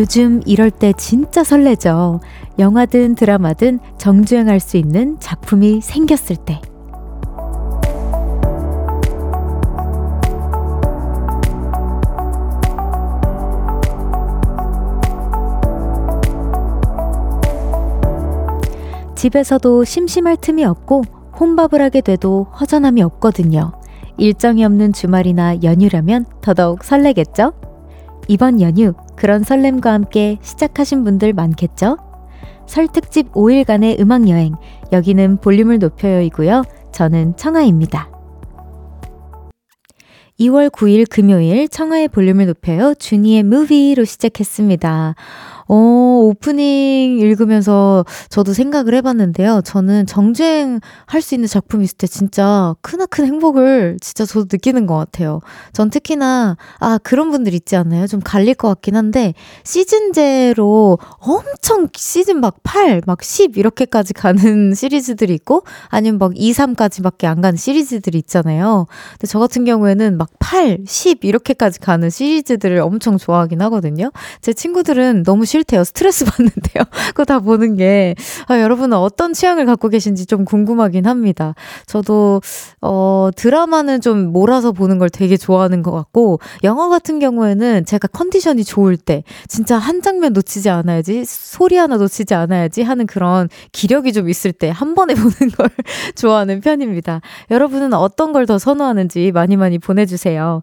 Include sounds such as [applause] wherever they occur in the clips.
요즘 이럴 때 진짜 설레죠. 영화든 드라마든 정주행할 수 있는 작품이 생겼을 때. 집에서도 심심할 틈이 없고 혼밥을 하게 돼도 허전함이 없거든요. 일정이 없는 주말이나 연휴라면 더더욱 설레겠죠? 이번 연휴 그런 설렘과 함께 시작하신 분들 많겠죠? 설 특집 5일간의 음악여행 여기는 볼륨을 높여요이고요. 저는 청아입니다. 2월 9일 금요일 청하의 볼륨을 높여요. 주니의 무비로 시작했습니다. 어, 오프닝 읽으면서 저도 생각을 해봤는데요. 저는 정주행 할 수 있는 작품 있을 때 진짜 크나큰 행복을 진짜 저도 느끼는 것 같아요. 전 특히나, 아, 그런 분들 있지 않나요? 좀 갈릴 것 같긴 한데, 시즌제로 엄청 시즌 막 8, 막 10 이렇게까지 가는 [laughs] 시리즈들이 있고, 아니면 막 2, 3까지밖에 안 가는 시리즈들이 있잖아요. 근데 저 같은 경우에는 막 8, 10 이렇게까지 가는 시리즈들을 엄청 좋아하긴 하거든요. 제 친구들은 너무 싫 싫대요. 스트레스 [laughs] 받는데요. 그거 다 보는 게. 아, 여러분은 어떤 취향을 갖고 계신지 좀 궁금하긴 합니다. 저도, 어, 드라마는 좀 몰아서 보는 걸 되게 좋아하는 것 같고, 영화 같은 경우에는 제가 컨디션이 좋을 때, 진짜 한 장면 놓치지 않아야지, 소리 하나 놓치지 않아야지 하는 그런 기력이 좀 있을 때 한 번에 [laughs] 보는 걸 좋아하는 편입니다. 여러분은 어떤 걸 더 선호하는지 많이 많이 보내주세요.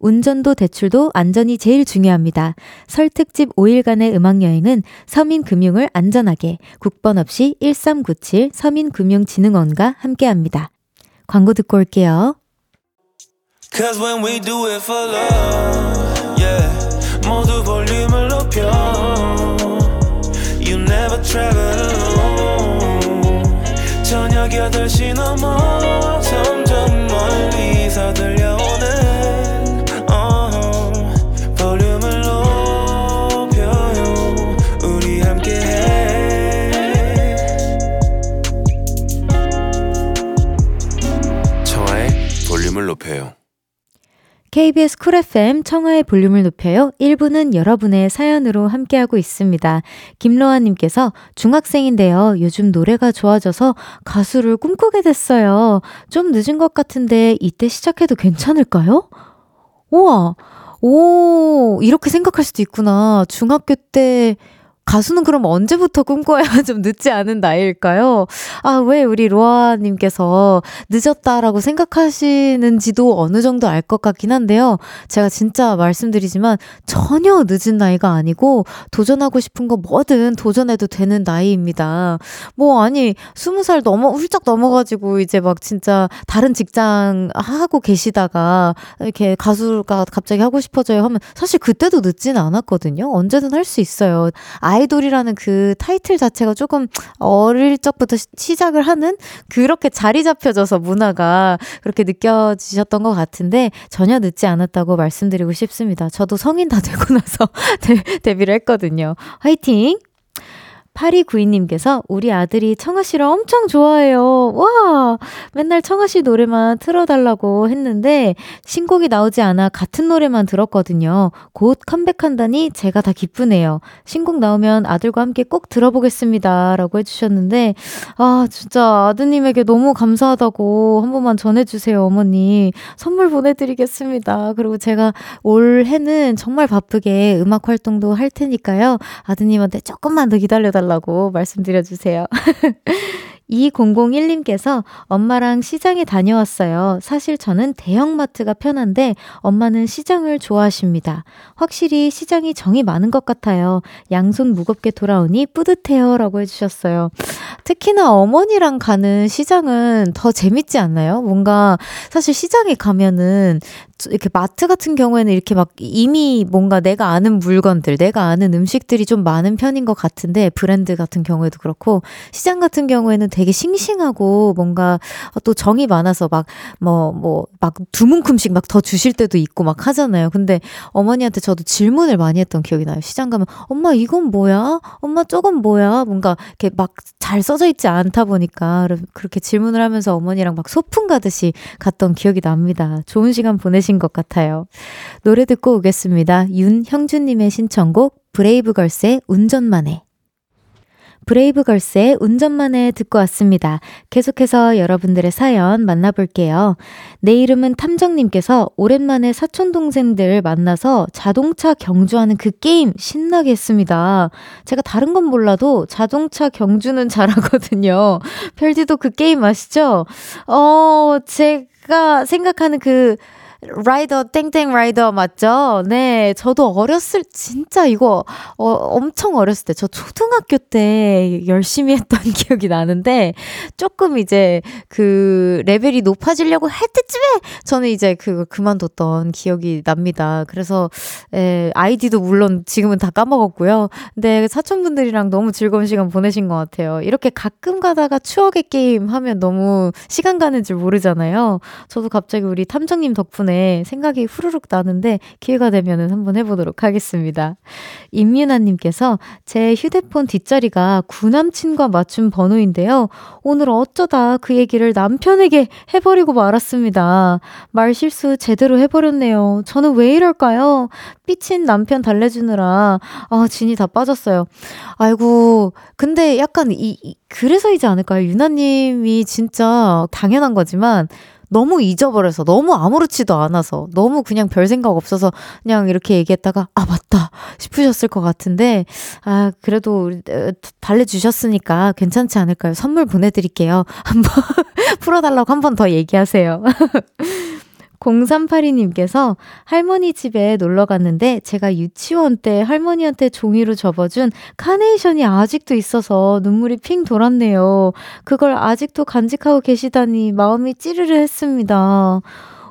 운전도 대출도 안전이 제일 중요합니다. 설 특집 5일간의 음악여행은 서민금융을 안전하게 국번 없이 1397 서민금융진흥원과 함께합니다. 광고 듣고 올게요. Cause when we do it for love, yeah. 모두 볼륨을 높여. You never travel alone. 저녁 8시 넘어 KBS 쿨 FM 청하의 볼륨을 높여요. 1부는 여러분의 사연으로 함께하고 있습니다. 김로아님께서 중학생인데요. 요즘 노래가 좋아져서 가수를 꿈꾸게 됐어요. 좀 늦은 것 같은데 이때 시작해도 괜찮을까요? 우와, 오, 이렇게 생각할 수도 있구나. 중학교 때 가수는 그럼 언제부터 꿈꿔야 [laughs] 좀 늦지 않은 나이일까요? 아, 왜 우리 로아님께서 늦었다라고 생각하시는지도 어느 정도 알 것 같긴 한데요. 제가 진짜 말씀드리지만 전혀 늦은 나이가 아니고 도전하고 싶은 거 뭐든 도전해도 되는 나이입니다. 뭐, 아니, 스무 살 넘어, 훌쩍 넘어가지고 이제 막 진짜 다른 직장 하고 계시다가 이렇게 가수가 갑자기 하고 싶어져요 하면 사실 그때도 늦지는 않았거든요. 언제든 할 수 있어요. 아 아이돌이라는 그 타이틀 자체가 조금 어릴 적부터 시 작을 하는 그렇게 자리 잡혀져서 문화가 그렇게 느껴지셨던 것 같은데 전혀 늦지 않았다고 말씀드리고 싶습니다. 저도 성인 다 되고 나서 [laughs] 데뷔를 했거든요. 화이팅! 8292님께서 우리 아들이 청아 씨를 엄청 좋아해요. 와! 맨날 청아 씨 노래만 틀어달라고 했는데 신곡이 나오지 않아 같은 노래만 들었거든요. 곧 컴백한다니 제가 다 기쁘네요. 신곡 나오면 아들과 함께 꼭 들어보겠습니다. 라고 해주셨는데, 아, 진짜 아드님에게 너무 감사하다고 한 번만 전해주세요, 어머니. 선물 보내드리겠습니다. 그리고 제가 올해는 정말 바쁘게 음악 활동도 할 테니까요. 아드님한테 조금만 더 기다려달라고 달라고 말씀드려 주세요. 2001님께서 [laughs] 엄마랑 시장에 다녀왔어요. 사실 저는 대형마트가 편한데 엄마는 시장을 좋아하십니다. 확실히 시장이 정이 많은 것 같아요. 양손 무겁게 돌아오니 뿌듯해요. 라고 해주셨어요. 특히나 어머니랑 가는 시장은 더 재밌지 않나요? 뭔가 사실 시장에 가면은 이렇게 마트 같은 경우에는 이렇게 막 이미 뭔가 내가 아는 물건들, 내가 아는 음식들이 좀 많은 편인 것 같은데 브랜드 같은 경우에도 그렇고 시장 같은 경우에는 되게 싱싱하고 뭔가 또 정이 많아서 막 뭐 뭐 막 두 문큼씩 막 더 주실 때도 있고 막 하잖아요. 근데 어머니한테 저도 질문을 많이 했던 기억이 나요. 시장 가면 엄마 이건 뭐야? 엄마 저건 뭐야? 뭔가 이렇게 막 잘 써져 있지 않다 보니까 그렇게 질문을 하면서 어머니랑 막 소풍 가듯이 갔던 기억이 납니다. 좋은 시간 보내 신 것 같아요. 노래 듣고 오겠습니다. 윤형준님의 신청곡 브레이브걸스의 운전만 해. 브레이브걸스의 운전만해 듣고 왔습니다. 계속해서 여러분들의 사연 만나볼게요. 내 이름은 탐정님께서 오랜만에 사촌동생들 만나서 자동차 경주하는 그 게임 신나게 했습니다. 제가 다른 건 몰라도 자동차 경주는 [laughs] 잘하거든요. 별디도 그 게임 아시죠? 어, 제가 생각하는 그 라이더 땡땡 라이더 맞죠? 네, 저도 어렸을 진짜 이거 어, 엄청 어렸을 때 저 초등학교 때 열심히 했던 [laughs] 기억이 나는데 조금 이제 그 레벨이 높아지려고 할 때쯤에 저는 이제 그거 그만뒀던 기억이 납니다. 그래서 에, 아이디도 물론 지금은 다 까먹었고요. 근데 사촌분들이랑 너무 즐거운 시간 보내신 것 같아요. 이렇게 가끔 가다가 추억의 게임 하면 너무 시간 가는 줄 모르잖아요. 저도 갑자기 우리 탐정님 덕분에 덕분에 생각이 후루룩 나는데 기회가 되면 한번 해보도록 하겠습니다. 임윤아님께서 제 휴대폰 뒷자리가 구남친과 맞춘 번호인데요. 오늘 어쩌다 그 얘기를 남편에게 해버리고 말았습니다. 말 실수 제대로 해버렸네요. 저는 왜 이럴까요? 삐친 남편 달래주느라 아 진이 다 빠졌어요. 아이고 근데 약간 이, 이 그래서이지 않을까요? 유나님이 진짜 당연한 거지만 너무 잊어버려서 너무 아무렇지도 않아서 너무 그냥 별 생각 없어서 그냥 이렇게 얘기했다가 아 맞다 싶으셨을 것 같은데 아 그래도 달래주셨으니까 괜찮지 않을까요? 선물 보내드릴게요. [laughs] 한번 풀어달라고 한 번 더 얘기하세요. [laughs] 0382님께서 할머니 집에 놀러 갔는데 제가 유치원 때 할머니한테 종이로 접어준 카네이션이 아직도 있어서 눈물이 핑 돌았네요. 그걸 아직도 간직하고 계시다니 마음이 찌르르 했습니다.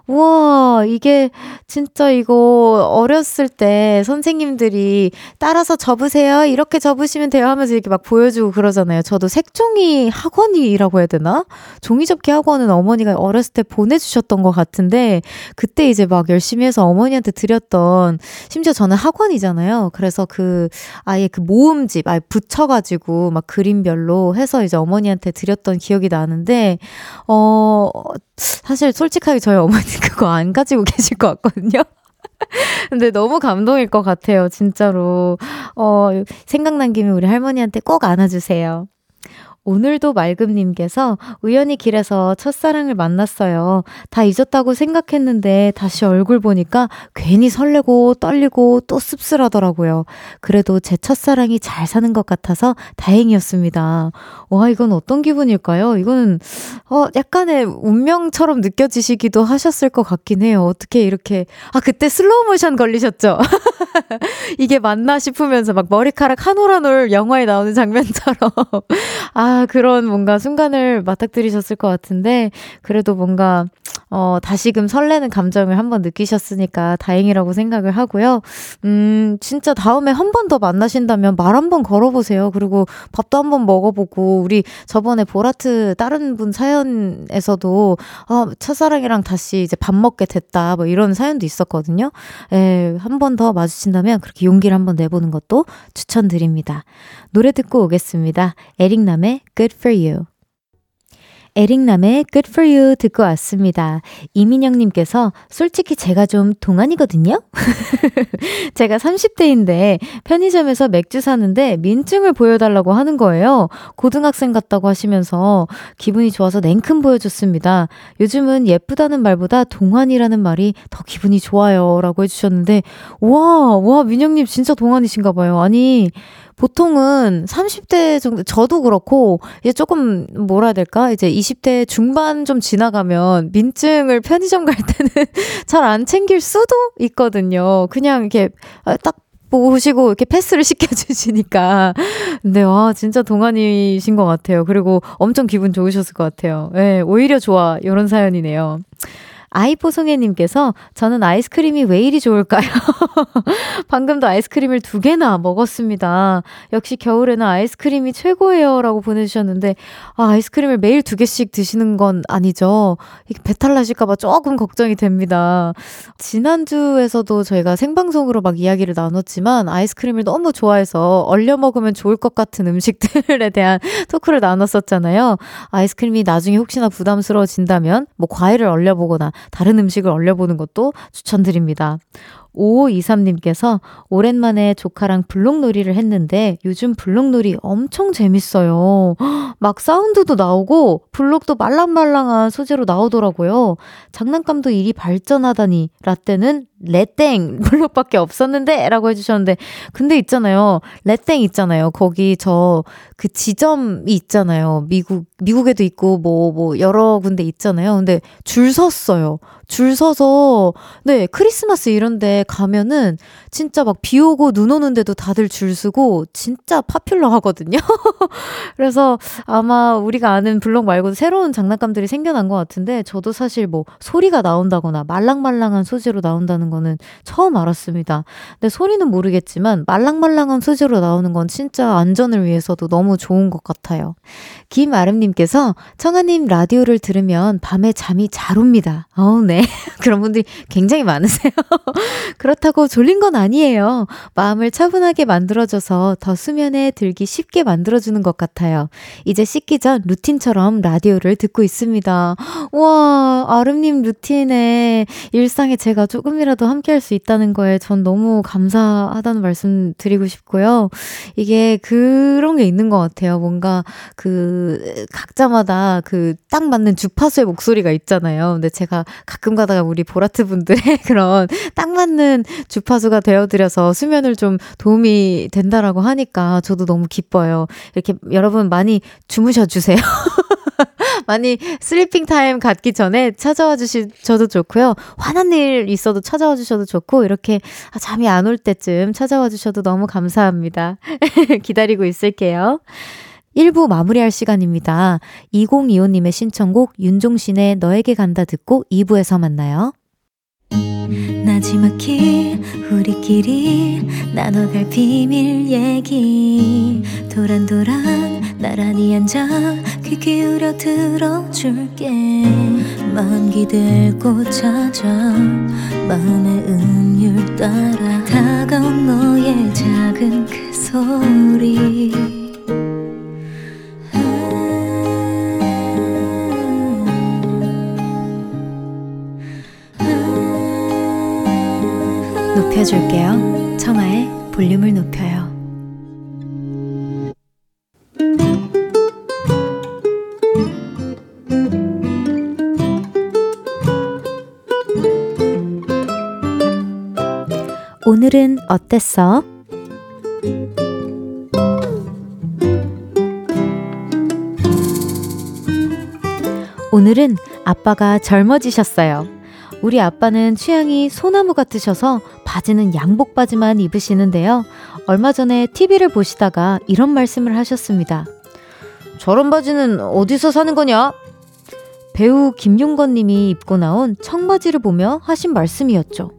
우와, 이게 진짜 이거 어렸을 때 선생님들이 따라서 접으세요. 이렇게 접으시면 돼요 하면서 이렇게 막 보여주고 그러잖아요. 저도 색종이 학원이라고 해야 되나? 종이접기 학원은 어머니가 어렸을 때 보내주셨던 것 같은데 그때 이제 막 열심히 해서 어머니한테 드렸던 심지어 저는 학원이잖아요. 그래서 그 아예 그 모음집 아예 붙여가지고 막 그림별로 해서 이제 어머니한테 드렸던 기억이 나는데 어 사실 솔직하게 저희 어머니 그거 안 가지고 [laughs] 계실 것 같거든요. [laughs] 근데 너무 감동일 것 같아요, 진짜로. 어, 생각난 김에 우리 할머니한테 꼭 안아주세요. 오늘도 말금님께서 우연히 길에서 첫사랑을 만났어요. 다 잊었다고 생각했는데 다시 얼굴 보니까 괜히 설레고 떨리고 또 씁쓸하더라고요. 그래도 제 첫사랑이 잘 사는 것 같아서 다행이었습니다. 와, 이건 어떤 기분일까요? 이거는, 어, 약간의 운명처럼 느껴지시기도 하셨을 것 같긴 해요. 어떻게 이렇게, 아, 그때 슬로우 모션 걸리셨죠? [laughs] 이게 맞나 싶으면서 막 머리카락 한 올 한 올 영화에 나오는 장면처럼. [laughs] 아, 그런 뭔가 순간을 맞닥뜨리셨을 것 같은데, 그래도 뭔가, 어, 다시금 설레는 감정을 한번 느끼셨으니까 다행이라고 생각을 하고요. 음, 진짜 다음에 한 번 더 만나신다면 말 한 번 걸어보세요. 그리고 밥도 한 번 먹어보고, 우리 저번에 보라트 다른 분 사연에서도, 아, 첫사랑이랑 다시 이제 밥 먹게 됐다. 뭐 이런 사연도 있었거든요. 예, 한 번 더 마주친다면 그렇게 용기를 한번 내보는 것도 추천드립니다. 노래 듣고 오겠습니다. 에릭남의 Good for You. 에릭남의 Good for You 듣고 왔습니다. 이민영님께서 솔직히 제가 좀 동안이거든요? [laughs] 제가 30대인데 편의점에서 맥주 사는데 민증을 보여달라고 하는 거예요. 고등학생 같다고 하시면서 기분이 좋아서 냉큼 보여줬습니다. 요즘은 예쁘다는 말보다 동안이라는 말이 더 기분이 좋아요. 라고 해주셨는데, 와, 와, 민영님 진짜 동안이신가 봐요. 아니, 보통은 30대 정도, 저도 그렇고, 이제 조금, 뭐라 해야 될까? 이제 20대 중반 좀 지나가면 민증을 편의점 갈 때는 [laughs] 잘 안 챙길 수도 있거든요. 그냥 이렇게 아, 딱 보시고 이렇게 패스를 [laughs] 시켜주시니까. 근데 와, 진짜 동안이신 것 같아요. 그리고 엄청 기분 좋으셨을 것 같아요. 예, 네, 오히려 좋아. 이런 사연이네요. 아이뽀송해님께서 저는 아이스크림이 왜 이리 좋을까요? [laughs] 방금도 아이스크림을 두 개나 먹었습니다. 역시 겨울에는 아이스크림이 최고예요. 라고 보내주셨는데, 아, 아이스크림을 매일 두 개씩 드시는 건 아니죠. 이게 배탈 나실까봐 조금 걱정이 됩니다. 지난주에서도 저희가 생방송으로 막 이야기를 나눴지만 아이스크림을 너무 좋아해서 얼려 먹으면 좋을 것 같은 음식들에 대한 [laughs] 토크를 나눴었잖아요. 아이스크림이 나중에 혹시나 부담스러워진다면 뭐 과일을 얼려보거나 다른 음식을 얼려보는 것도 추천드립니다. 5523님께서 오랜만에 조카랑 블록놀이를 했는데 요즘 블록놀이 엄청 재밌어요. [gasps] 막 사운드도 나오고 블록도 말랑말랑한 소재로 나오더라고요. 장난감도 일이 발전하다니 라떼는 레땡 블록밖에 없었는데 라고 해주셨는데 근데 있잖아요. 레땡 있잖아요. 거기 저 그 지점이 있잖아요. 미국 미국에도 있고 뭐뭐 뭐 여러 군데 있잖아요. 근데 줄 섰어요 줄 서서 네 크리스마스 이런데 가면은 진짜 막 비 오고 눈 오는데도 다들 줄 서고 진짜 파퓰러 하거든요 [laughs] 그래서 아마 우리가 아는 블록 말고도 새로운 장난감들이 생겨난 것 같은데 저도 사실 뭐 소리가 나온다거나 말랑말랑한 소재로 나온다는 거는 처음 알았습니다. 근데 소리는 모르겠지만 말랑말랑한 소재로 나오는 건 진짜 안전을 위해서도 너무 좋은 것 같아요. 김아름님께서 청아님 라디오를 들으면 밤에 잠이 잘 옵니다. 어우, 네. [laughs] 그런 분들이 굉장히 많으세요. [laughs] 그렇다고 졸린 건 아니에요. 마음을 차분하게 만들어줘서 더 수면에 들기 쉽게 만들어주는 것 같아요. 이제 씻기 전 루틴처럼 라디오를 듣고 있습니다. [gasps] 와, 아름님 루틴에 일상에 제가 조금이라도 함께 할 수 있다는 거에 전 너무 감사하다는 말씀 드리고 싶고요. 이게 그런 게 있는 것 같아요. 뭔가 그 각자마다 그 딱 맞는 주파수의 목소리가 있잖아요. 근데 제가 가끔 가다가 우리 보라트 분들의 [laughs] 그런 딱 맞는 주파수가 되어드려서 수면을 좀 도움이 된다라고 하니까 저도 너무 기뻐요. 이렇게 여러분 많이 주무셔 주세요. [laughs] 많이 sleeping time 갖기 전에 찾아와 주셔도 좋고요. 화난 일 있어도 찾아와 주셔도 좋고 이렇게 잠이 안 올 때쯤 찾아와 주셔도 너무 감사합니다. [laughs] 기다리고 있을게요. 1부 마무리할 시간입니다. 2025님의 신청곡 윤종신의 너에게 간다 듣고 2부에서 만나요. 나지막히 우리끼리 나눠갈 비밀 얘기 도란도란 나란히 앉아 귀 기울여 들어줄게 마음 기대고 찾아 마음의 음율 따라 다가온 너의 작은 그 소리 높여줄게요. 청하의 볼륨을 높여요. 오늘은 어땠어? 오늘은 아빠가 젊어지셨어요. 우리 아빠는 취향이 소나무 같으셔서 바지는 양복 바지만 입으시는데요. 얼마 전에 TV를 보시다가 이런 말씀을 하셨습니다. 저런 바지는 어디서 사는 거냐? 배우 김용건 님이 입고 나온 청바지를 보며 하신 말씀이었죠.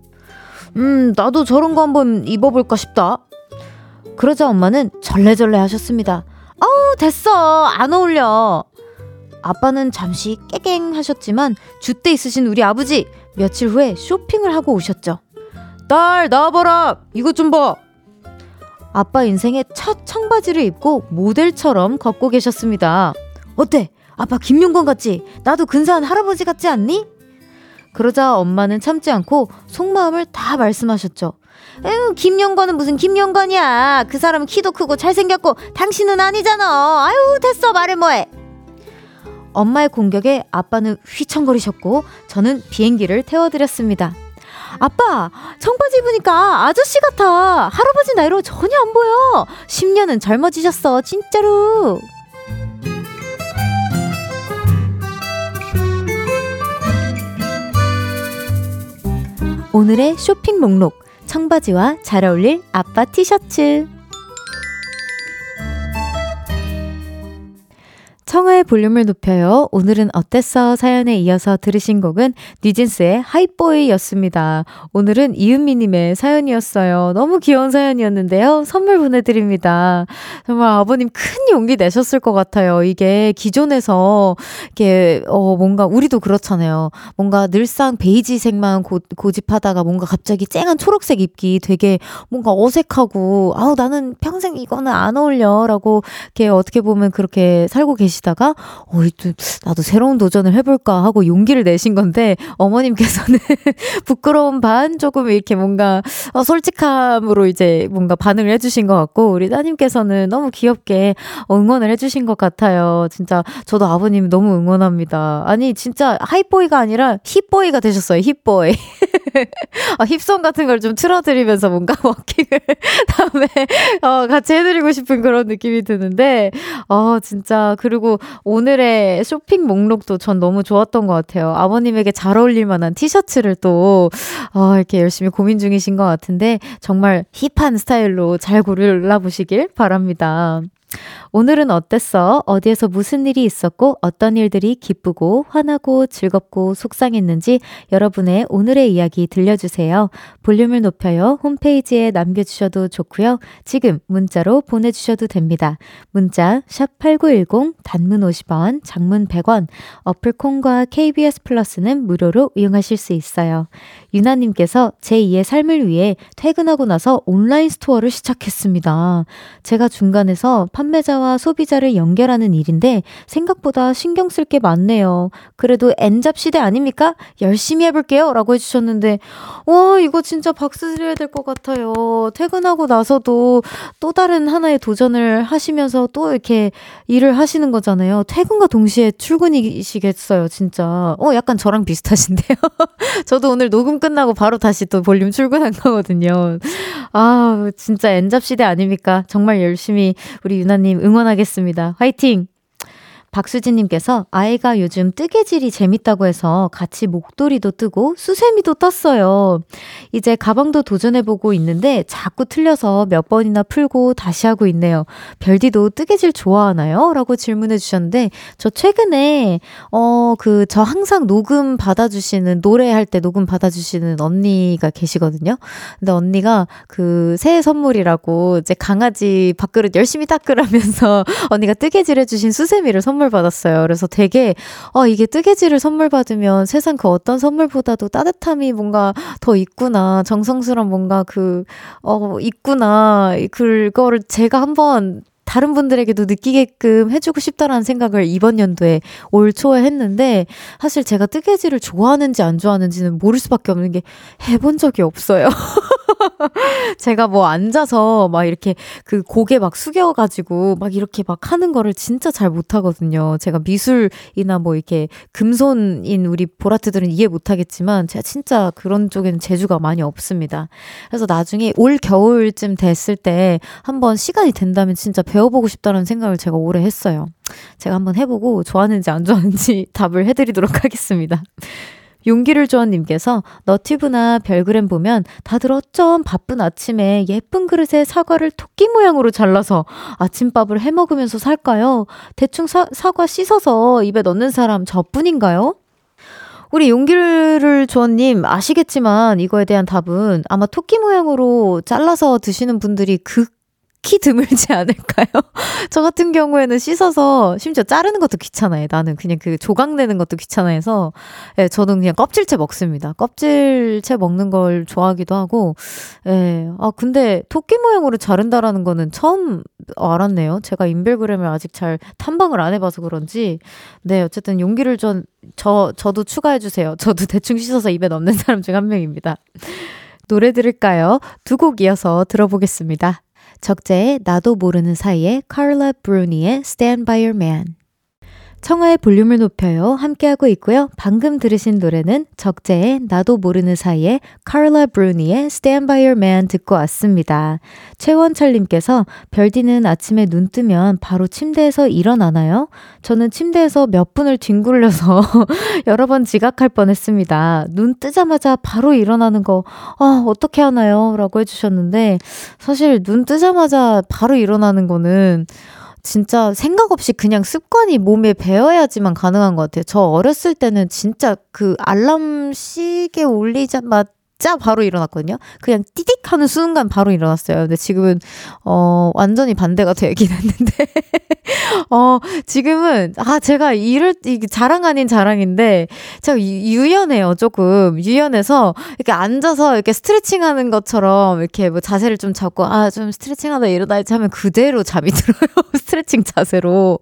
음, 나도 저런 거 한번 입어볼까 싶다. 그러자 엄마는 절레절레 하셨습니다. 아우, 됐어. 안 어울려. 아빠는 잠시 깨갱 하셨지만 줏대 있으신 우리 아버지 며칠 후에 쇼핑을 하고 오셨죠. 딸, 나와봐라! 이것 좀 봐! 아빠 인생의 첫 청바지를 입고 모델처럼 걷고 계셨습니다. 어때? 아빠 김용건 같지? 나도 근사한 할아버지 같지 않니? 그러자 엄마는 참지 않고 속마음을 다 말씀하셨죠. 에휴, 김용건은 무슨 김용건이야. 그 사람은 키도 크고 잘생겼고 당신은 아니잖아. 아유, 됐어. 말을 뭐해. 엄마의 공격에 아빠는 휘청거리셨고 저는 비행기를 태워드렸습니다. 아빠, 청바지 입으니까 아저씨 같아. 할아버지 나이로 전혀 안 보여. 10년은 젊어지셨어, 진짜로. 오늘의 쇼핑 목록. 청바지와 잘 어울릴 아빠 티셔츠. 청하의 볼륨을 높여요. 오늘은 어땠어? 사연에 이어서 들으신 곡은 뉴진스의 하이보이였습니다. 오늘은 이은미님의 사연이었어요. 너무 귀여운 사연이었는데요. 선물 보내드립니다. 정말 아버님 큰 용기 내셨을 것 같아요. 이게 기존에서, 이게, 어, 뭔가, 우리도 그렇잖아요. 뭔가 늘상 베이지색만 고, 고집하다가 뭔가 갑자기 쨍한 초록색 입기 되게 뭔가 어색하고, 아우, 나는 평생 이거는 안 어울려. 라고, 이렇게 어떻게 보면 그렇게 살고 계시 계시다가 어, 나도 새로운 도전을 해볼까 하고 용기를 내신 건데 어머님께서는 [laughs] 부끄러운 반 조금 이렇게 뭔가 어, 솔직함으로 이제 뭔가 반응을 해주신 것 같고 우리 따님께서는 너무 귀엽게 응원을 해주신 것 같아요. 진짜 저도 아버님 너무 응원합니다. 아니 진짜 하이보이가 아니라 힙보이가 되셨어요. 힙보이. [laughs] 아, 힙송 같은 걸 좀 틀어드리면서 뭔가 [laughs] 워킹을 다음에 어, 같이 해드리고 싶은 그런 느낌이 드는데 어 진짜 그리고 그리고 오늘의 쇼핑 목록도 전 너무 좋았던 것 같아요. 아버님에게 잘 어울릴 만한 티셔츠를 또, 어, 이렇게 열심히 고민 중이신 것 같은데, 정말 힙한 스타일로 잘 골라보시길 바랍니다. 오늘은 어땠어? 어디에서 무슨 일이 있었고 어떤 일들이 기쁘고 화나고 즐겁고 속상했는지 여러분의 오늘의 이야기 들려주세요. 볼륨을 높여요. 홈페이지에 남겨주셔도 좋고요. 지금 문자로 보내주셔도 됩니다. 문자 샵8910 단문 50원, 장문 100원, 어플 콩과 KBS 플러스는 무료로 이용하실 수 있어요. 유나님께서 제2의 삶을 위해 퇴근하고 나서 온라인 스토어를 시작했습니다. 제가 중간에서 판매자와 소비자를 연결하는 일인데 생각보다 신경 쓸 게 많네요. 그래도 N잡 시대 아닙니까? 열심히 해볼게요. 라고 해주셨는데, 와, 이거 진짜 박수 드려야 될 것 같아요. 퇴근하고 나서도 또 다른 하나의 도전을 하시면서 또 이렇게 일을 하시는 거잖아요. 퇴근과 동시에 출근이시겠어요, 진짜. 어, 약간 저랑 비슷하신데요. [laughs] 저도 오늘 녹음 끝나고 바로 다시 또 볼륨 출근한 거거든요. 아, 진짜 N잡 시대 아닙니까? 정말 열심히 우리 유나님 응원하겠습니다. 화이팅! 박수진님께서 아이가 요즘 뜨개질이 재밌다고 해서 같이 목도리도 뜨고 수세미도 떴어요. 이제 가방도 도전해보고 있는데 자꾸 틀려서 몇 번이나 풀고 다시 하고 있네요. 별디도 뜨개질 좋아하나요? 라고 질문해 주셨는데 저 최근에 어 그 저 항상 녹음 받아주시는 노래할 때 녹음 받아주시는 언니가 계시거든요. 근데 언니가 그 새해 선물이라고 이제 강아지 밥그릇 열심히 닦으라면서 [laughs] 언니가 뜨개질 해주신 수세미를 선물 선물 받았어요. 그래서 되게, 어, 이게 뜨개질을 선물 받으면 세상 그 어떤 선물보다도 따뜻함이 뭔가 더 있구나. 정성스러운 뭔가 그, 어, 있구나. 그거를 제가 한번 다른 분들에게도 느끼게끔 해주고 싶다라는 생각을 이번 연도에 올 초에 했는데 사실 제가 뜨개질을 좋아하는지 안 좋아하는지는 모를 수밖에 없는 게 해본 적이 없어요. [laughs] 제가 뭐 앉아서 막 이렇게 그 고개 막 숙여가지고 막 이렇게 막 하는 거를 진짜 잘 못하거든요. 제가 미술이나 뭐 이렇게 금손인 우리 보라트들은 이해 못하겠지만 제가 진짜 그런 쪽에는 재주가 많이 없습니다. 그래서 나중에 올 겨울쯤 됐을 때 한번 시간이 된다면 진짜 배워 배워보고 싶다는 생각을 제가 오래 했어요. 제가 한번 해보고 좋아하는지 안 좋아하는지 [laughs] 답을 해드리도록 [laughs] 하겠습니다. 용기를 주원님께서 너튜브나 별그램 보면 다들 어쩜 바쁜 아침에 예쁜 그릇에 사과를 토끼 모양으로 잘라서 아침밥을 해 먹으면서 살까요? 대충 사, 사과 씻어서 입에 넣는 사람 저뿐인가요? 우리 용기를 주원님 아시겠지만 이거에 대한 답은 아마 토끼 모양으로 잘라서 드시는 분들이 극 특히 드물지 않을까요? [laughs] 저 같은 경우에는 씻어서 심지어 자르는 것도 귀찮아요. 나는 그냥 그 조각 내는 것도 귀찮아해서 예, 저는 그냥 껍질째 먹습니다. 껍질째 먹는 걸 좋아하기도 하고 예. 아 근데 토끼 모양으로 자른다라는 거는 처음 알았네요. 제가 인별그램을 아직 잘 탐방을 안 해봐서 그런지 네 어쨌든 용기를 전 저 저도 추가해 주세요. [laughs] 저도 대충 씻어서 입에 넣는 사람 중 한 명입니다. 노래 들을까요? 두 곡 이어서 들어보겠습니다. 적재의 나도 모르는 사이에 카를라 브루니의 Stand By Your Man 청하의 볼륨을 높여요. 함께하고 있고요. 방금 들으신 노래는 적재의 나도 모르는 사이에 카를라 브루니의 Stand By Your Man 듣고 왔습니다. 최원철님께서 별디는 아침에 눈 뜨면 바로 침대에서 일어나나요? 저는 침대에서 몇 분을 뒹굴려서 [laughs] 여러 번 지각할 뻔했습니다. 눈 뜨자마자 바로 일어나는 거, 아, 어떻게 하나요? 라고 해주셨는데, 사실 눈 뜨자마자 바로 일어나는 거는 진짜 생각 없이 그냥 습관이 몸에 배어야지만 가능한 것 같아요. 저 어렸을 때는 진짜 그 알람 시계 울리자마자 진짜 바로 일어났거든요. 그냥 띠딕 하는 순간 바로 일어났어요. 근데 지금은, 어, 완전히 반대가 되긴 [laughs] 했는데. 어, 지금은, 아, 제가 이럴, 이게 자랑 아닌 자랑인데, 제가 유연해요, 조금. 유연해서, 이렇게 앉아서 이렇게 스트레칭 하는 것처럼, 이렇게 뭐 자세를 좀 잡고, 아, 좀 스트레칭 하다 일어나야지 하면 그대로 잠이 [laughs] 들어요. 스트레칭 자세로.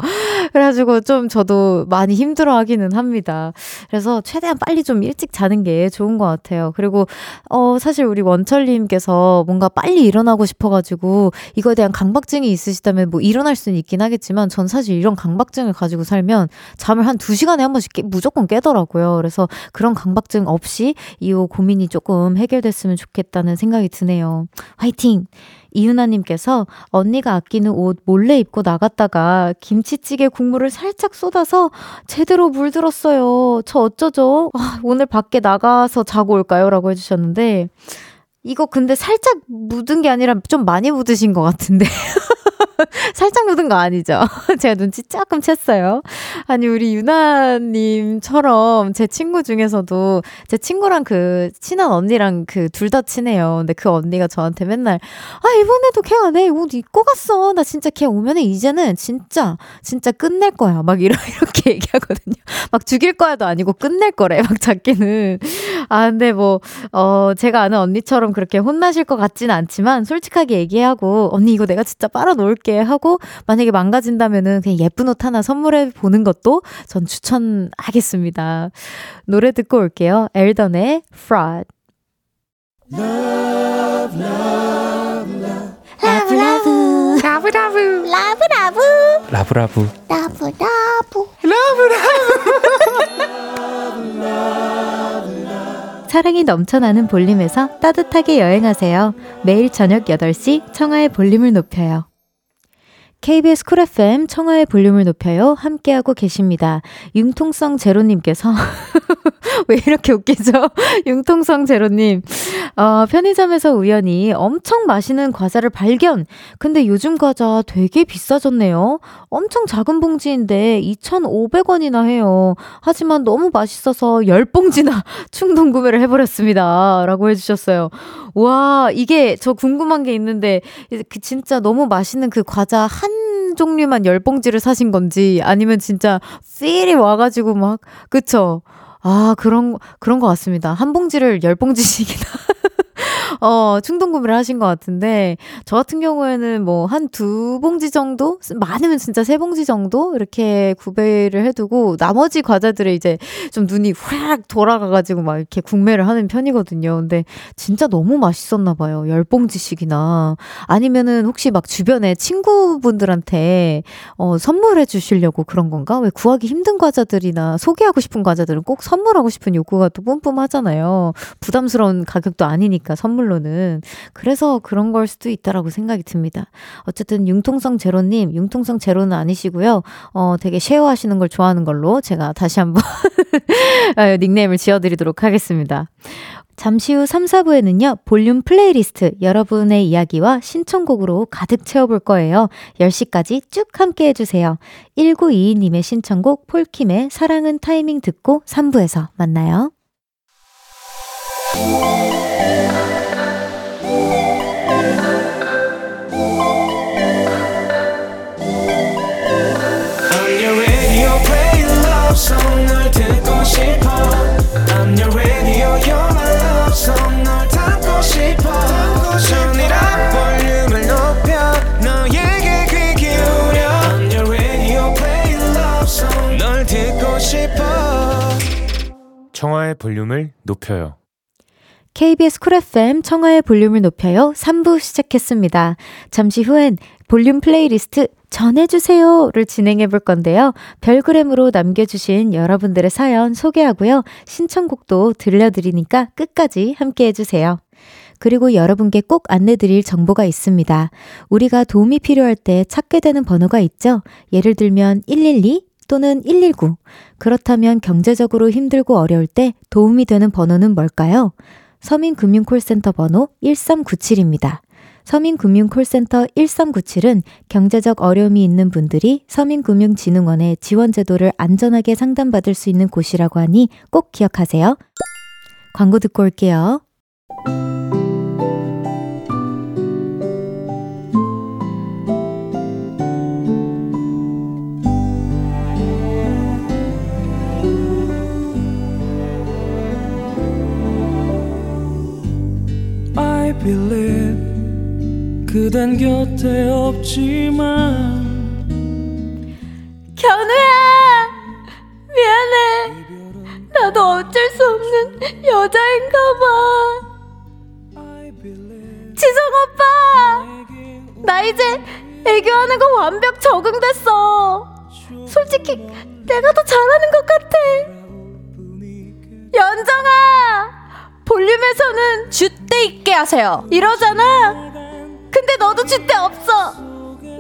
그래가지고 좀 저도 많이 힘들어 하기는 합니다. 그래서 최대한 빨리 좀 일찍 자는 게 좋은 것 같아요. 그리고 어, 사실 우리 원철님께서 뭔가 빨리 일어나고 싶어가지고 이거에 대한 강박증이 있으시다면 뭐 일어날 수는 있긴 하겠지만 전 사실 이런 강박증을 가지고 살면 잠을 한 두시간에 한 번씩 깨, 무조건 깨더라고요. 그래서 그런 강박증 없이 이 고민이 조금 해결됐으면 좋겠다는 생각이 드네요. 화이팅! 이윤아님께서 언니가 아끼는 옷 몰래 입고 나갔다가 김치찌개 국물을 살짝 쏟아서 제대로 물들었어요. 저 어쩌죠? 아, 오늘 밖에 나가서 자고 올까요? 라고 해주셨는데, 이거 근데 살짝 묻은 게 아니라 좀 많이 묻으신 것 같은데. [laughs] [laughs] 살짝 묻은 거 아니죠? [laughs] 제가 눈치 조금 챘어요. 아니, 우리 유나님처럼 제 친구 중에서도 제 친구랑 그 친한 언니랑 그 둘 다 친해요. 근데 그 언니가 저한테 맨날, 아, 이번에도 걔안 해. 옷 입고 갔어. 나 진짜 걔 오면은 이제는 진짜, 진짜 끝낼 거야. 막 이러, [laughs] 이렇게 얘기하거든요. 막 죽일 거야도 아니고 끝낼 거래. 막 자기는. 아, 근데 뭐, 어, 제가 아는 언니처럼 그렇게 혼나실 것 같지는 않지만 솔직하게 얘기하고, 언니 이거 내가 진짜 빨아 놓을게. 하고 만약에 망가진다면은 그냥 예쁜 옷 하나 선물해 보는 것도 전 추천하겠습니다. 노래 듣고 올게요. 엘던의 Fraud. Love, love, love. 라브라브 라브라브 라브라브 라브라브 라브라브 라브라브 사랑이 넘쳐나는 볼륨에서 따뜻하게 여행하세요. 매일 저녁 8시 청하의 볼륨을 높여요. KBS 쿨 FM 청하의 볼륨을 높여요. 함께하고 계십니다. 융통성 제로님께서 [laughs] 왜 이렇게 웃기죠? [laughs] 융통성 제로님. 어, 편의점에서 우연히 엄청 맛있는 과자를 발견. 근데 요즘 과자 되게 비싸졌네요. 엄청 작은 봉지인데 2,500원이나 해요. 하지만 너무 맛있어서 10봉지나 [laughs] 충동 구매를 해버렸습니다. 라고 해주셨어요. 와, 이게 저 궁금한 게 있는데, 그 진짜 너무 맛있는 그 과자 한 종류만 10봉지를 사신 건지, 아니면 진짜 필이 와가지고 막, 그쵸? 아, 그런, 그런 것 같습니다. 한 봉지를 10봉지씩이나. [laughs] 어, 충동 구매를 하신 것 같은데, 저 같은 경우에는 뭐 한 두 봉지 정도? 많으면 진짜 세 봉지 정도? 이렇게 구매를 해두고, 나머지 과자들을 이제 좀 눈이 확 돌아가가지고 막 이렇게 구매를 하는 편이거든요. 근데 진짜 너무 맛있었나 봐요. 열 봉지씩이나. 아니면은 혹시 막 주변에 친구분들한테 어, 선물해 주시려고 그런 건가? 왜 구하기 힘든 과자들이나 소개하고 싶은 과자들은 꼭 선물하고 싶은 욕구가 또 뿜뿜하잖아요. 부담스러운 가격도 아니니까 선물 선물로는. 그래서 그런 걸 수도 있다라고 생각이 듭니다. 어쨌든 융통성 제로님, 융통성 제로는 아니시고요. 어, 되게 share하시는 걸 좋아하는 걸로 제가 다시 한번 [laughs] 어, 닉네임을 지어드리도록 하겠습니다. 잠시 후 3, 4부에는요, 볼륨 플레이리스트 여러분의 이야기와 신청곡으로 가득 채워볼 거예요. 10시까지 쭉 함께 해주세요. 1922님의 신청곡 폴킴의 사랑은 타이밍 듣고 3부에서 만나요. 청하의 볼륨을 높여요. KBS 쿨 FM 청하의 볼륨을 높여요. 3부 시작했습니다. 잠시 후엔 볼륨 플레이리스트 전해주세요를 진행해 볼 건데요. 별그램으로 남겨주신 여러분들의 사연 소개하고요. 신청곡도 들려드리니까 끝까지 함께 해주세요. 그리고 여러분께 꼭 안내드릴 정보가 있습니다. 우리가 도움이 필요할 때 찾게 되는 번호가 있죠? 예를 들면 112 또는 119. 그렇다면 경제적으로 힘들고 어려울 때 도움이 되는 번호는 뭘까요? 서민금융콜센터 번호 1397입니다. 서민금융콜센터 1397은 경제적 어려움이 있는 분들이 서민금융진흥원의 지원제도를 안전하게 상담받을 수 있는 곳이라고 하니 꼭 기억하세요. 광고 듣고 올게요. 그댄 곁에 없지만 견우야! 미안해. 나도 어쩔 수 없는 여자인가 봐. 지성 오빠! 나 이제 애교하는 거 완벽 적응됐어. 솔직히 내가 더 잘하는 것 같아. 연정아 볼륨에서는 줏대 있게 하세요 이러잖아 근데 너도 줏대 없어.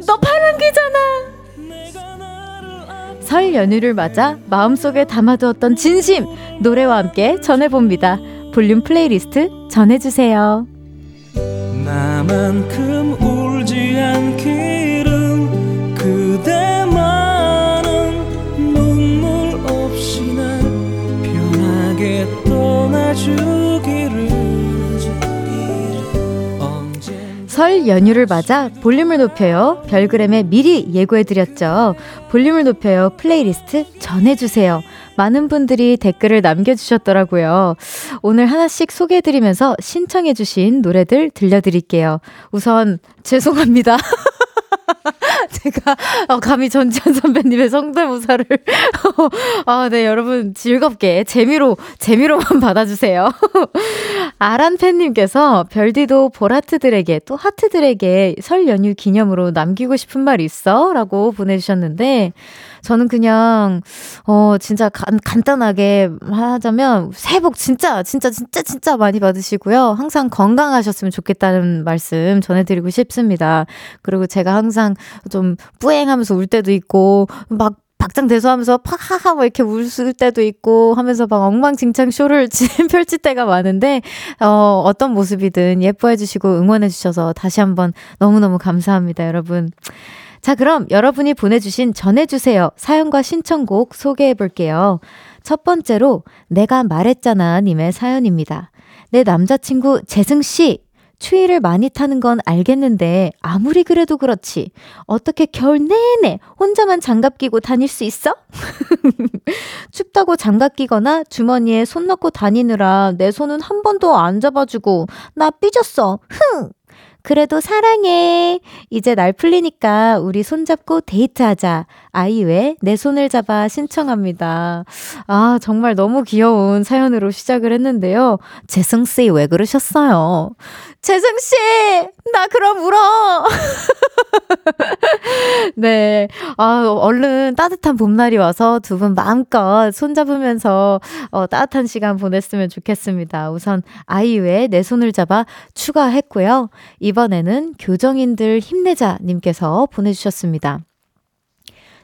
너 팔랑귀잖아. 설 연휴를 맞아 마음속에 담아두었던 진심 노래와 함께 전해봅니다. 볼륨 플레이리스트 전해주세요. 나만큼 울지 않기를 그대만은 설 연휴를 맞아 볼륨을 높여요. 별그램에 미리 예고해드렸죠. 볼륨을 높여요. 플레이리스트 전해주세요. 많은 분들이 댓글을 남겨주셨더라고요. 오늘 하나씩 소개해드리면서 신청해주신 노래들 들려드릴게요. 우선, 죄송합니다. [laughs] [laughs] 제가 어, 감히 전지현 선배님의 성대모사를 [laughs] 아, 네, 여러분 즐겁게 재미로 재미로만 [laughs] 받아주세요. 아란 팬님께서 별디도 볼하트들에게 또 하트들에게 설 연휴 기념으로 남기고 싶은 말 있어? 라고 보내주셨는데 저는 그냥 어 진짜 간, 간단하게 하자면 새해 복 진짜 진짜 진짜 진짜 많이 받으시고요. 항상 건강하셨으면 좋겠다는 말씀 전해드리고 싶습니다. 그리고 제가 항상 좀 뿌앵하면서 울 때도 있고 막 박장대소하면서 팍하하 뭐 이렇게 웃을 때도 있고 하면서 막 엉망진창 쇼를 [laughs] 펼칠 때가 많은데 어 어떤 모습이든 예뻐해 주시고 응원해 주셔서 다시 한번 너무너무 감사합니다, 여러분. 자, 그럼 여러분이 보내주신 전해주세요. 사연과 신청곡 소개해 볼게요. 첫 번째로, 내가 말했잖아. 님의 사연입니다. 내 남자친구 재승씨, 추위를 많이 타는 건 알겠는데, 아무리 그래도 그렇지. 어떻게 겨울 내내 혼자만 장갑 끼고 다닐 수 있어? [laughs] 춥다고 장갑 끼거나 주머니에 손 넣고 다니느라 내 손은 한 번도 안 잡아주고, 나 삐졌어. 흥! 그래도 사랑해. 이제 날 풀리니까 우리 손잡고 데이트하자. 아이유의 내 손을 잡아 신청합니다. 아, 정말 너무 귀여운 사연으로 시작을 했는데요. 재승씨, 왜 그러셨어요? 재승씨! 나 그럼 울어! [laughs] 네. 아, 얼른 따뜻한 봄날이 와서 두 분 마음껏 손잡으면서 어, 따뜻한 시간 보냈으면 좋겠습니다. 우선 아이유의 내 손을 잡아 추가했고요. 이 번에는 교정인들 힘내자 님께서 보내주셨습니다.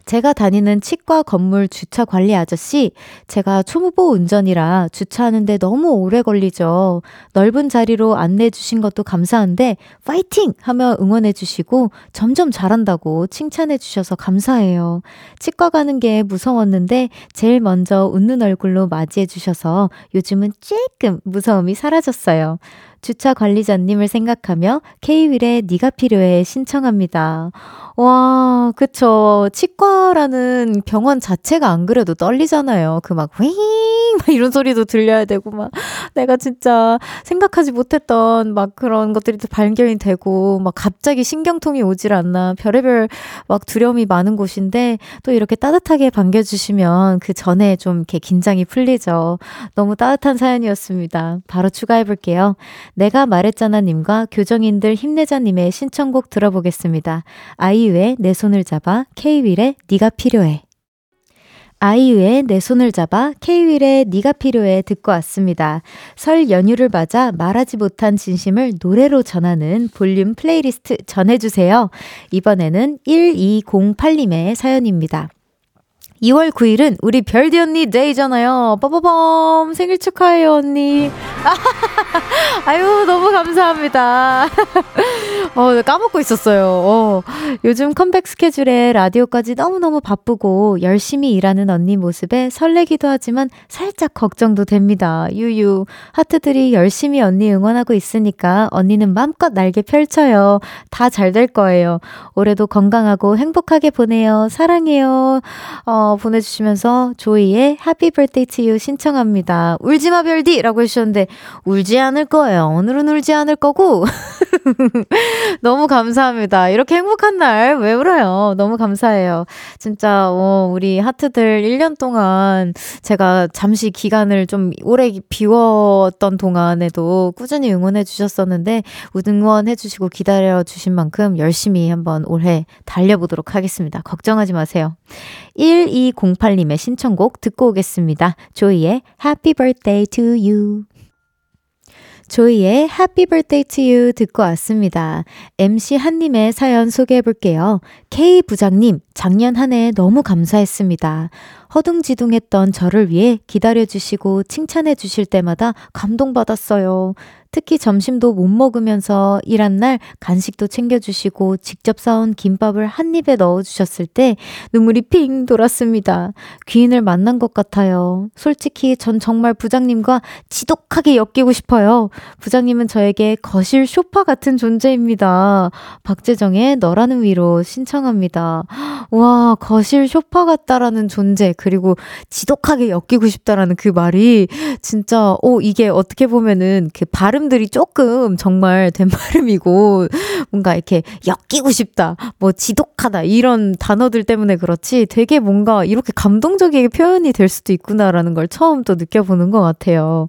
제가 다니는 치과 건물 주차 관리 아저씨, 제가 초무보 운전이라 주차하는데 너무 오래 걸리죠. 넓은 자리로 안내해 주신 것도 감사한데, 파이팅! 하며 응원해 주시고, 점점 잘한다고 칭찬해 주셔서 감사해요. 치과 가는 게 무서웠는데, 제일 먼저 웃는 얼굴로 맞이해 주셔서 요즘은 조금 무서움이 사라졌어요. 주차 관리자님을 생각하며 K-윌의 네가 필요해 신청합니다. 와, 그쵸. 치과라는 병원 자체가 안 그래도 떨리잖아요. 그 막, 윙! 막 이런 소리도 들려야 되고, 막, 내가 진짜 생각하지 못했던 막 그런 것들이 또 발견이 되고, 막 갑자기 신경통이 오질 않나. 별의별 막 두려움이 많은 곳인데, 또 이렇게 따뜻하게 반겨주시면 그 전에 좀 이렇게 긴장이 풀리죠. 너무 따뜻한 사연이었습니다. 바로 추가해볼게요. 내가 말했잖아 님과 교정인들 힘내자님의 신청곡 들어보겠습니다. 아이유의 내 손을 잡아 K-윌의 네가 필요해. 아이유의 내 손을 잡아 K-윌의 네가 필요해 듣고 왔습니다. 설 연휴를 맞아 말하지 못한 진심을 노래로 전하는 볼륨 플레이리스트 전해주세요. 이번에는 1208님의 사연입니다. 2월 9일은 우리 별디 언니 데이잖아요. 빠바밤 생일 축하해요 언니. [laughs] 아유 너무 감사합니다. [laughs] 어 까먹고 있었어요. 어, 요즘 컴백 스케줄에 라디오까지 너무너무 바쁘고 열심히 일하는 언니 모습에 설레기도 하지만 살짝 걱정도 됩니다. 유유 하트들이 열심히 언니 응원하고 있으니까 언니는 마음껏 날개 펼쳐요. 다 잘 될 거예요. 올해도 건강하고 행복하게 보내요. 사랑해요. 어, 보내주시면서 조이의 Happy Birthday to You 신청합니다. 울지마 별디! 라고 해주셨는데, 울지 않을 거예요. 오늘은 울지 않을 거고. [laughs] 너무 감사합니다. 이렇게 행복한 날 왜 울어요? 너무 감사해요. 진짜, 어, 우리 하트들 1년 동안 제가 잠시 기간을 좀 오래 비웠던 동안에도 꾸준히 응원해 주셨었는데, 응원해 주시고 기다려 주신 만큼 열심히 한번 올해 달려보도록 하겠습니다. 걱정하지 마세요. 1208님의 신청곡 듣고 오겠습니다. 조이의 Happy Birthday to You. 조이의 Happy Birthday to You 듣고 왔습니다. MC 한님의 사연 소개해 볼게요. K 부장님, 작년 한 해 너무 감사했습니다. 허둥지둥했던 저를 위해 기다려주시고 칭찬해 주실 때마다 감동받았어요. 특히 점심도 못 먹으면서 일한 날 간식도 챙겨주시고 직접 싸온 김밥을 한 입에 넣어주셨을 때 눈물이 핑 돌았습니다. 귀인을 만난 것 같아요. 솔직히 전 정말 부장님과 지독하게 엮이고 싶어요. 부장님은 저에게 거실 쇼파 같은 존재입니다. 박재정의 너라는 위로 신청합니다. 와, 거실 쇼파 같다라는 존재, 그리고 지독하게 엮이고 싶다라는 그 말이 진짜, 오, 이게 어떻게 보면은 그 발음 발음들이 조금 정말 된 [laughs] 발음이고 뭔가 이렇게 엮이고 싶다, 뭐 지독하다 이런 단어들 때문에 그렇지 되게 뭔가 이렇게 감동적이게 표현이 될 수도 있구나라는 걸 처음 또 느껴보는 것 같아요.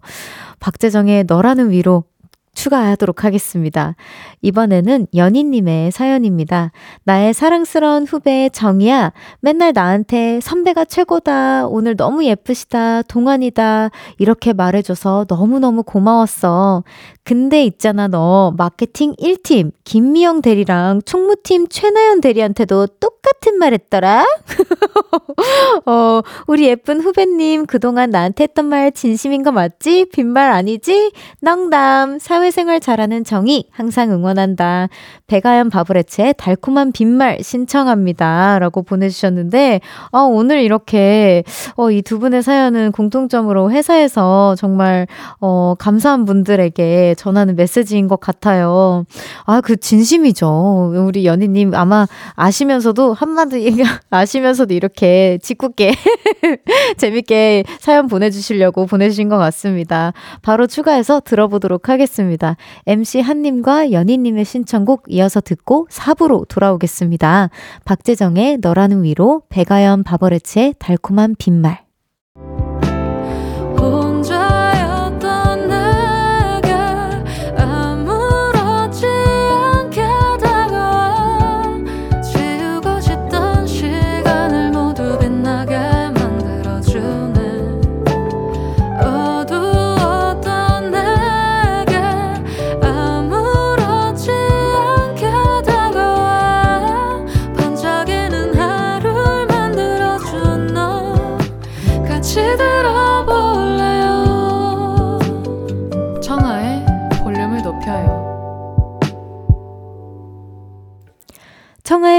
박재정의 너라는 위로 추가하도록 하겠습니다. 이번에는 연희님의 사연입니다. 나의 사랑스러운 후배 정이야. 맨날 나한테 선배가 최고다. 오늘 너무 예쁘시다. 동안이다. 이렇게 말해줘서 너무너무 고마웠어. 근데 있잖아, 너 마케팅 1팀 김미영 대리랑 총무팀 최나연 대리한테도 똑같은 말 했더라? [laughs] 어, 우리 예쁜 후배님 그동안 나한테 했던 말 진심인 거 맞지? 빈말 아니지? 농담. 사회 생활 잘하는 정이 항상 응원한다. 배가연 바브레체 달콤한 빈말 신청합니다. 라고 보내주셨는데, 어, 오늘 이렇게, 어, 이 두 분의 사연은 공통점으로 회사에서 정말, 어, 감사한 분들에게 전하는 메시지인 것 같아요. 아, 그 진심이죠. 우리 연희님 아마 아시면서도 한마디 [laughs] 아시면서도 이렇게 짓궂게 [laughs] 재밌게 사연 보내주시려고 보내주신 것 같습니다. 바로 추가해서 들어보도록 하겠습니다. MC 한님과 연희님의 신청곡 이어서 듣고 4부로 돌아오겠습니다. 박재정의 너라는 위로, 배가연 바버레츠의 달콤한 빈말.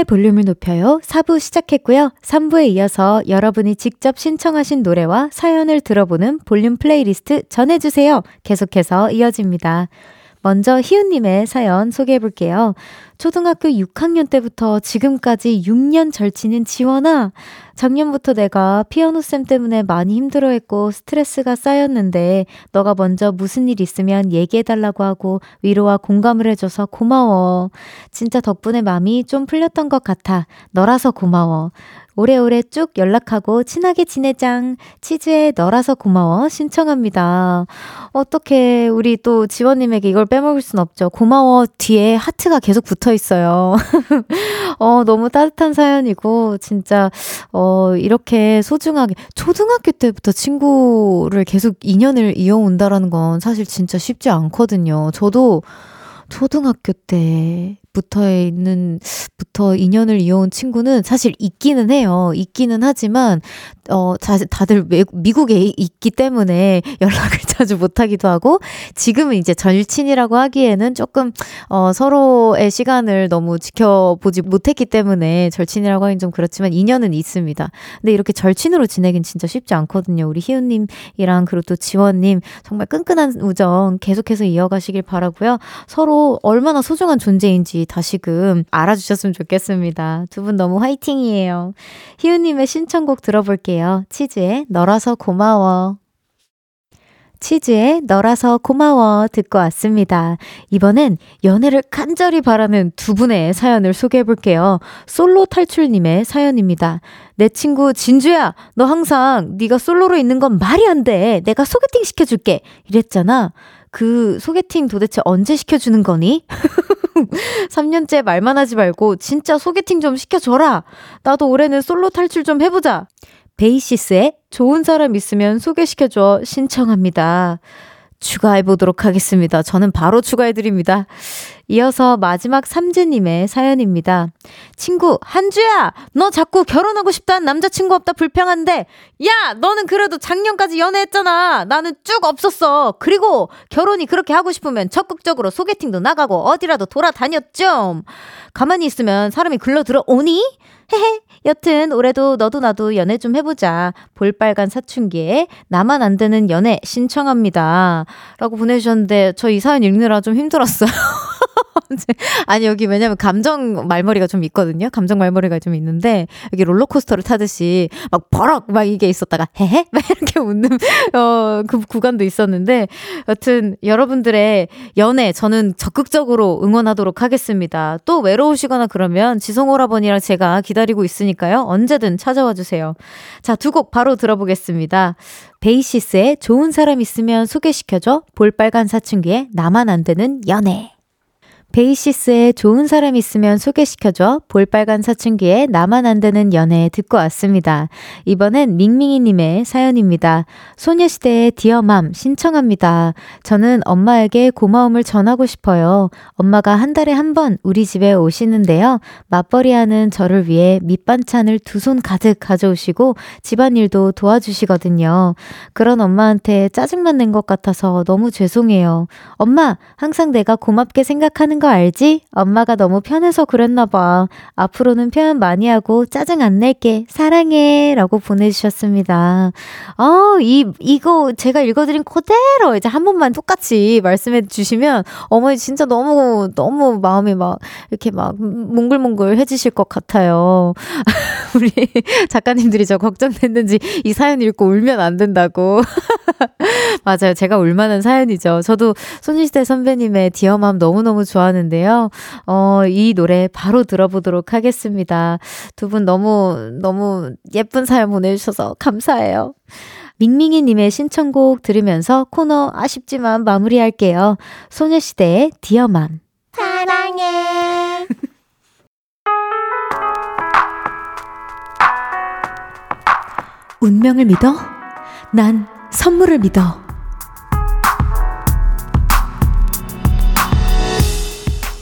볼륨을 높여요. 4부 시작했고요. 3부에 이어서 여러분이 직접 신청하신 노래와 사연을 들어보는 볼륨 플레이리스트 전해주세요. 계속해서 이어집니다. 먼저 희은님의 사연 소개해 볼게요. 초등학교 6학년 때부터 지금까지 6년 절친인 지원아. 작년부터 내가 피아노 쌤 때문에 많이 힘들어했고 스트레스가 쌓였는데 너가 먼저 무슨 일 있으면 얘기해달라고 하고 위로와 공감을 해줘서 고마워. 진짜 덕분에 마음이 좀 풀렸던 것 같아. 너라서 고마워. 오래오래 쭉 연락하고 친하게 지내장. 치즈에 너라서 고마워. 신청합니다. 어떻게 우리 또 지원님에게 이걸 빼먹을 순 없죠. 고마워 뒤에 하트가 계속 붙어 있어요. [laughs] 어, 너무 따뜻한 사연이고, 진짜, 어, 이렇게 소중하게, 초등학교 때부터 친구를 계속 인연을 이어온다라는 건 사실 진짜 쉽지 않거든요. 저도 초등학교 때 부터 있는, 부터 인연을 이어온 친구는 사실 있기는 해요. 있기는 하지만, 어, 다들 미국에 있기 때문에 [laughs] 연락을 자주 못 하기도 하고, 지금은 이제 절친이라고 하기에는 조금, 어, 서로의 시간을 너무 지켜보지 못했기 때문에 절친이라고 하긴 좀 그렇지만 인연은 있습니다. 근데 이렇게 절친으로 지내긴 진짜 쉽지 않거든요. 우리 희우님이랑 그리고 또 지원 님 정말 끈끈한 우정 계속해서 이어가시길 바라고요. 서로 얼마나 소중한 존재인지 다시금 알아주셨으면 좋겠습니다. 두 분 너무 화이팅이에요. 희우님의 신청곡 들어볼게요. 치즈의 너라서 고마워. 치즈의 너라서 고마워 듣고 왔습니다. 이번엔 연애를 간절히 바라는 두 분의 사연을 소개해 볼게요. 솔로 탈출님의 사연입니다. 내 친구 진주야, 너 항상 네가 솔로로 있는 건 말이 안 돼. 내가 소개팅 시켜줄게. 이랬잖아. 그 소개팅 도대체 언제 시켜주는 거니? [laughs] [laughs] 3년째 말만 하지 말고 진짜 소개팅 좀 시켜줘라. 나도 올해는 솔로 탈출 좀 해보자. 베이시스의 좋은 사람 있으면 소개시켜줘 신청합니다. 추가해 보도록 하겠습니다. 저는 바로 추가해 드립니다. 이어서 마지막 삼재님의 사연입니다. 친구, 한주야! 너 자꾸 결혼하고 싶다는 남자친구 없다 불평한데, 야! 너는 그래도 작년까지 연애했잖아! 나는 쭉 없었어! 그리고 결혼이 그렇게 하고 싶으면 적극적으로 소개팅도 나가고 어디라도 돌아다녔죠! 가만히 있으면 사람이 글러 들어 오니? 헤헤. 여튼 올해도 너도 나도 연애 좀 해보자. 볼빨간 사춘기에 나만 안 되는 연애 신청합니다. 라고 보내주셨는데 저 이 사연 읽느라 좀 힘들었어요. [laughs] 아니 여기 왜냐면 감정 말머리가 좀 있거든요. 감정 말머리가 좀 있는데 여기 롤러코스터를 타듯이 막 버럭 막 이게 있었다가 헤헤 [laughs] 막 이렇게 웃는 어그 구간도 있었는데 여튼 여러분들의 연애 저는 적극적으로 응원하도록 하겠습니다. 또 외로우시거나 그러면 지성 오라버니랑 제가 기 다리고 있으니까요. 언제든 찾아와 주세요. 자, 두 곡 바로 들어보겠습니다. 베이시스의 좋은 사람 있으면 소개시켜줘. 볼빨간 사춘기에 나만 안 되는 연애. 베이시스의 좋은 사람 있으면 소개시켜줘. 볼빨간 사춘기에 나만 안 되는 연애 듣고 왔습니다. 이번엔 밍밍이님의 사연입니다. 소녀시대의 디어맘 신청합니다. 저는 엄마에게 고마움을 전하고 싶어요. 엄마가 한 달에 한 번 우리 집에 오시는데요. 맞벌이 하는 저를 위해 밑반찬을 두 손 가득 가져오시고 집안일도 도와주시거든요. 그런 엄마한테 짜증만 낸 것 같아서 너무 죄송해요. 엄마, 항상 내가 고맙게 생각하는 거 알지? 엄마가 너무 편해서 그랬나 봐. 앞으로는 표현 많이 하고 짜증 안 낼게. 사랑해. 라고 보내주셨습니다. 어, 이, 이거 제가 읽어드린 그대로 이제 한 번만 똑같이 말씀해 주시면 어머니 진짜 너무, 너무 마음이 막 이렇게 막 몽글몽글 해지실 것 같아요. [laughs] 우리 작가님들이 저 걱정됐는지 이 사연 읽고 울면 안 된다고. [laughs] 맞아요. 제가 울만한 사연이죠. 저도 손시대 선배님의 디어맘 너무너무 좋아하는 데요. 어, 이 노래 바로 들어보도록 하겠습니다. 두 분 너무, 너무 예쁜 사연 보내주셔서 감사해요. 밍밍이님의 신청곡 들으면서 코너 아쉽지만 마무리할게요. 소녀시대의 디어맘. 사랑해. 운명을 믿어? 난 선물을 믿어.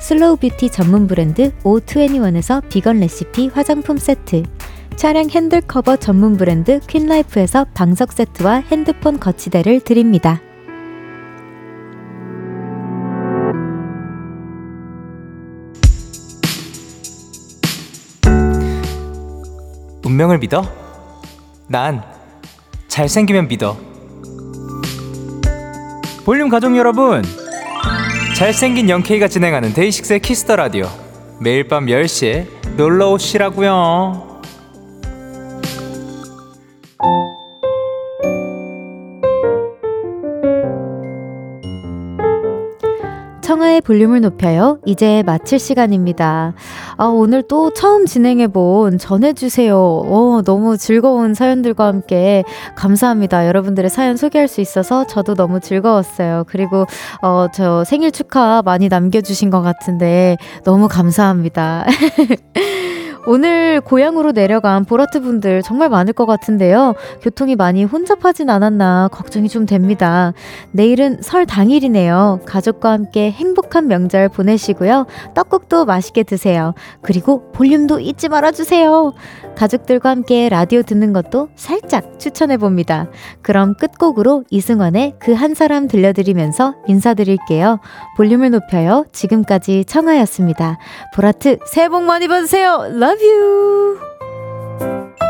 슬로우 뷰티 전문 브랜드 O21에서 비건 레시피 화장품 세트, 차량 핸들 커버 전문 브랜드 퀸라이프에서 방석 세트와 핸드폰 거치대를 드립니다. 운명을 믿어? 난 잘생기면 믿어. 볼륨 가족 여러분, 잘생긴 영케이가 진행하는 데이식스의 키스 더 라디오. 매일 밤 10시에 놀러 오시라고요. 청하의 볼륨을 높여요. 이제 마칠 시간입니다. 아, 오늘 또 처음 진행해본 전해주세요. 오, 너무 즐거운 사연들과 함께 감사합니다. 여러분들의 사연 소개할 수 있어서 저도 너무 즐거웠어요. 그리고, 어, 저 생일 축하 많이 남겨주신 것 같은데 너무 감사합니다. [laughs] 오늘 고향으로 내려간 보라트 분들 정말 많을 것 같은데요. 교통이 많이 혼잡하진 않았나 걱정이 좀 됩니다. 내일은 설 당일이네요. 가족과 함께 행복한 명절 보내시고요. 떡국도 맛있게 드세요. 그리고 볼륨도 잊지 말아주세요. 가족들과 함께 라디오 듣는 것도 살짝 추천해봅니다. 그럼 끝곡으로 이승환의 그 한 사람 들려드리면서 인사드릴게요. 볼륨을 높여요. 지금까지 청하였습니다. 보라트 새해 복 많이 받으세요. Love you.